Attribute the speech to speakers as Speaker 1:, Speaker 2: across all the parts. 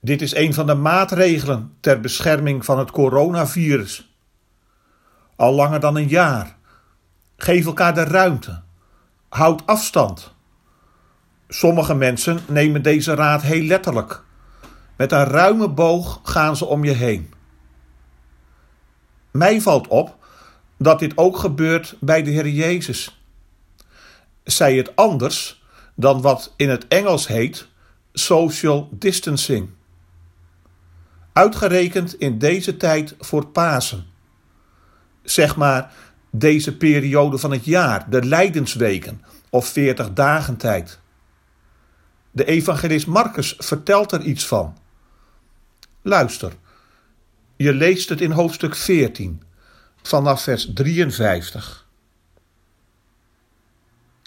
Speaker 1: Dit is een van de maatregelen ter bescherming van het coronavirus. Al langer dan een jaar. Geef elkaar de ruimte. Houd afstand. Sommige mensen nemen deze raad heel letterlijk. Met een ruime boog gaan ze om je heen. Mij valt op dat dit ook gebeurt bij de Heer Jezus. Zij het anders dan wat in het Engels heet social distancing. Uitgerekend in deze tijd voor Pasen. Zeg maar deze periode van het jaar, de Lijdensweken of 40 dagen tijd. De evangelist Marcus vertelt er iets van. Luister, je leest het in hoofdstuk 14, vanaf vers 53.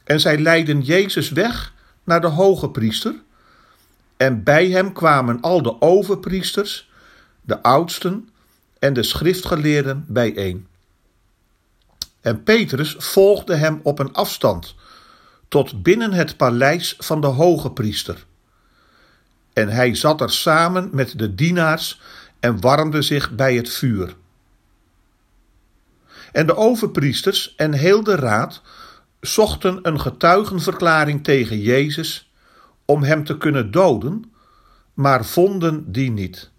Speaker 1: En zij leidden Jezus weg naar de hoge priester, en bij hem kwamen al de overpriesters, de oudsten en de schriftgeleerden bijeen. En Petrus volgde hem op een afstand tot binnen het paleis van de hoge priester. En hij zat er samen met de dienaars en warmde zich bij het vuur. En de overpriesters en heel de raad zochten een getuigenverklaring tegen Jezus om hem te kunnen doden, maar vonden die niet.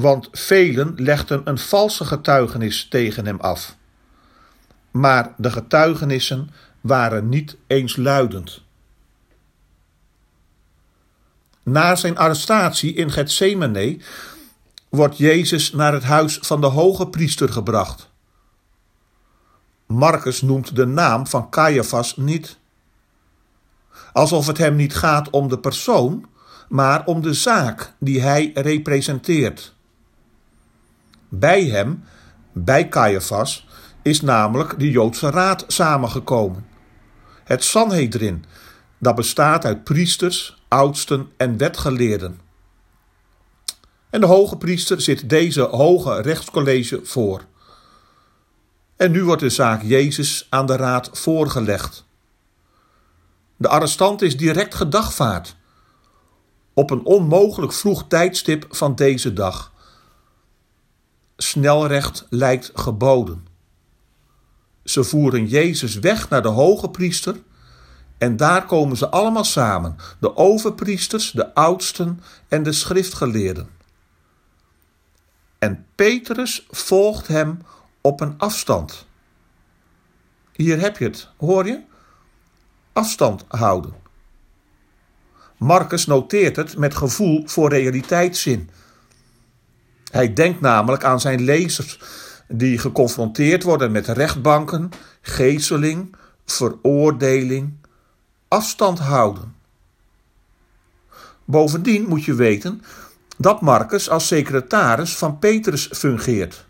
Speaker 1: Want velen legden een valse getuigenis tegen hem af. Maar de getuigenissen waren niet eensluidend. Na zijn arrestatie in Gethsemane wordt Jezus naar het huis van de hoge priester gebracht. Marcus noemt de naam van Caiaphas niet. Alsof het hem niet gaat om de persoon, maar om de zaak die hij representeert. Bij hem, bij Caiaphas, is namelijk de Joodse Raad samengekomen. Het Sanhedrin, dat bestaat uit priesters, oudsten en wetgeleerden. En de hoge priester zit deze hoge rechtscollege voor. En nu wordt de zaak Jezus aan de raad voorgelegd. De arrestant is direct gedagvaard. Op een onmogelijk vroeg tijdstip van deze dag. Snelrecht lijkt geboden. Ze voeren Jezus weg naar de hoge priester. En daar komen ze allemaal samen: de overpriesters, de oudsten en de schriftgeleerden. En Petrus volgt hem op een afstand. Hier heb je het, hoor je? Afstand houden. Marcus noteert het met gevoel voor realiteitszin. Hij denkt namelijk aan zijn lezers die geconfronteerd worden met rechtbanken, geesteling, veroordeling, afstand houden. Bovendien moet je weten dat Marcus als secretaris van Petrus fungeert.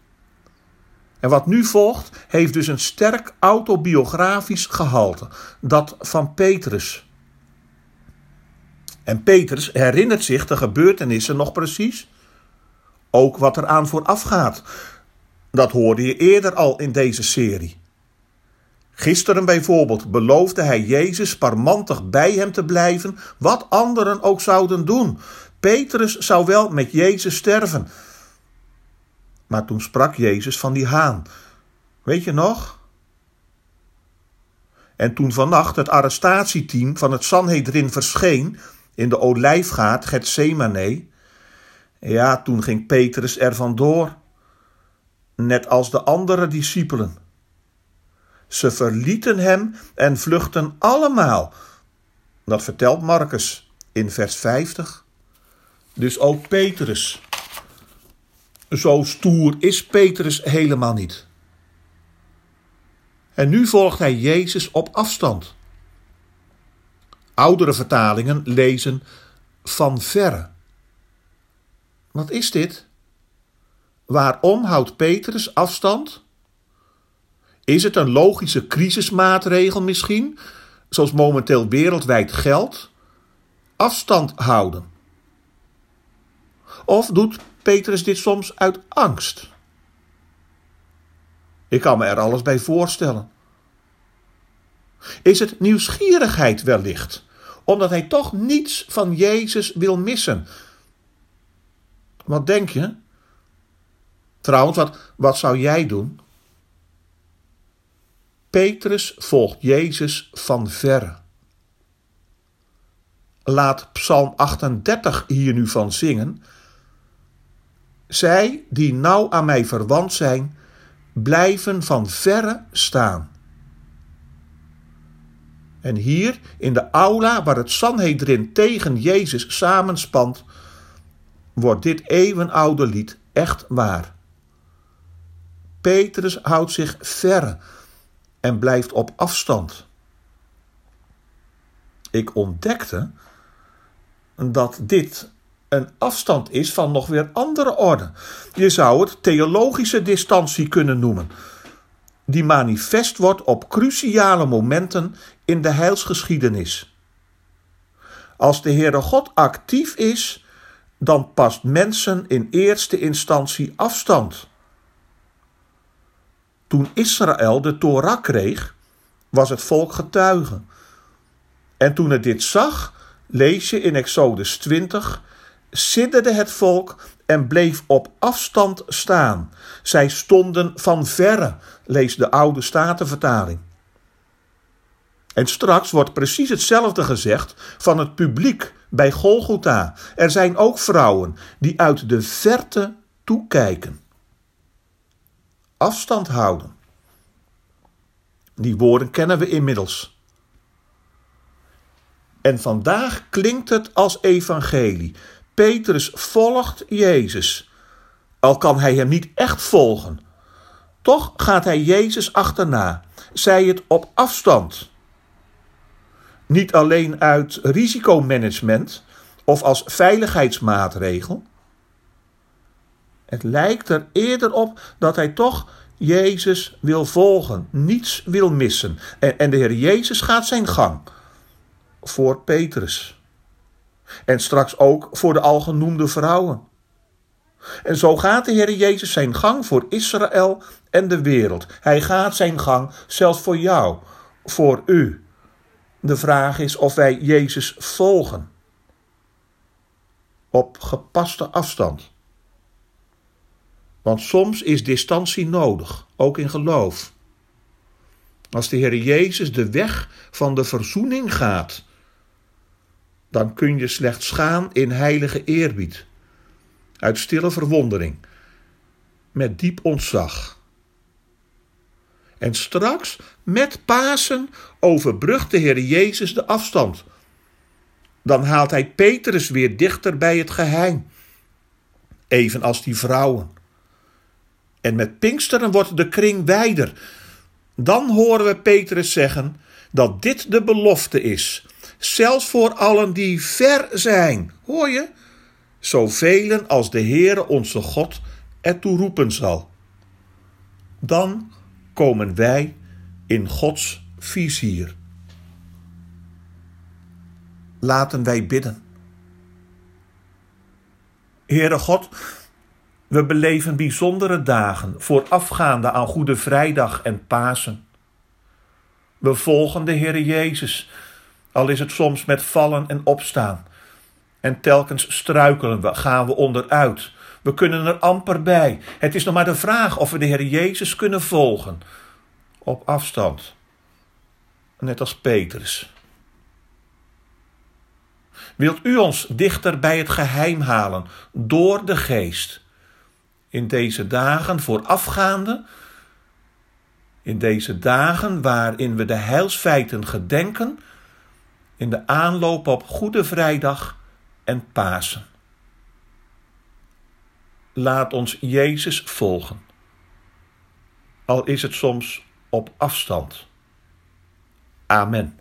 Speaker 1: En wat nu volgt, heeft dus een sterk autobiografisch gehalte, dat van Petrus. En Petrus herinnert zich de gebeurtenissen nog precies. Ook wat er aan vooraf gaat. Dat hoorde je eerder al in deze serie. Gisteren bijvoorbeeld beloofde hij Jezus parmantig bij hem te blijven, wat anderen ook zouden doen. Petrus zou wel met Jezus sterven. Maar toen sprak Jezus van die haan. Weet je nog? En toen vannacht het arrestatieteam van het Sanhedrin verscheen in de olijfgaard Gethsemane, ja, toen ging Petrus er vandoor net als de andere discipelen. Ze verlieten hem en vluchten allemaal. Dat vertelt Marcus in vers 50. Dus ook Petrus. Zo stoer is Petrus helemaal niet. En nu volgt hij Jezus op afstand. Oudere vertalingen lezen van verre. Wat is dit? Waarom houdt Petrus afstand? Is het een logische crisismaatregel misschien, zoals momenteel wereldwijd geldt? Afstand houden. Of doet Petrus dit soms uit angst? Ik kan me er alles bij voorstellen. Is het nieuwsgierigheid wellicht, omdat hij toch niets van Jezus wil missen? Wat denk je? Trouwens, wat, wat zou jij doen? Petrus volgt Jezus van verre. Laat Psalm 38 hier nu van zingen. Zij die nauw aan mij verwant zijn, blijven van verre staan. En hier in de aula waar het Sanhedrin tegen Jezus samenspant, wordt dit eeuwenoude lied echt waar. Petrus houdt zich verre en blijft op afstand. Ik ontdekte dat dit een afstand is van nog weer andere orde. Je zou het theologische distantie kunnen noemen, die manifest wordt op cruciale momenten in de heilsgeschiedenis. Als de Heere God actief is, dan past mensen in eerste instantie afstand. Toen Israël de Torah kreeg, was het volk getuige. En toen het dit zag, lees je in Exodus 20, sidderde het volk en bleef op afstand staan. Zij stonden van verre, lees de oude Statenvertaling. En straks wordt precies hetzelfde gezegd van het publiek bij Golgotha. Er zijn ook vrouwen die uit de verte toekijken. Afstand houden. Die woorden kennen we inmiddels. En vandaag klinkt het als evangelie. Petrus volgt Jezus. Al kan hij hem niet echt volgen. Toch gaat hij Jezus achterna, zij het op afstand. Niet alleen uit risicomanagement of als veiligheidsmaatregel. Het lijkt er eerder op dat hij toch Jezus wil volgen, niets wil missen. En, en de Heer Jezus gaat zijn gang voor Petrus. En straks ook voor de algenoemde vrouwen. En zo gaat de Heer Jezus zijn gang voor Israël en de wereld. Hij gaat zijn gang zelfs voor jou, voor u. De vraag is of wij Jezus volgen. Op gepaste afstand. Want soms is distantie nodig, ook in geloof. Als de Heer Jezus de weg van de verzoening gaat, dan kun je slechts gaan in heilige eerbied, uit stille verwondering, met diep ontzag. En straks, met Pasen, overbrugt de Heer Jezus de afstand. Dan haalt hij Petrus weer dichter bij het geheim, evenals die vrouwen. En met Pinksteren wordt de kring wijder. Dan horen we Petrus zeggen dat dit de belofte is, zelfs voor allen die ver zijn. Hoor je? Zoveel als de Heere onze God ertoe roepen zal. Dan komen wij in Gods vizier. Laten wij bidden. Heere God, we beleven bijzondere dagen voorafgaande aan Goede Vrijdag en Pasen. We volgen de Heer Jezus, al is het soms met vallen en opstaan. En telkens struikelen we, gaan we onderuit. We kunnen er amper bij. Het is nog maar de vraag of we de Heer Jezus kunnen volgen. Op afstand. Net als Petrus. Wilt u ons dichter bij het geheim halen door de geest? in deze dagen voorafgaande, in deze dagen waarin we de heilsfeiten gedenken, in de aanloop op Goede Vrijdag en Pasen. Laat ons Jezus volgen, al is het soms op afstand. Amen.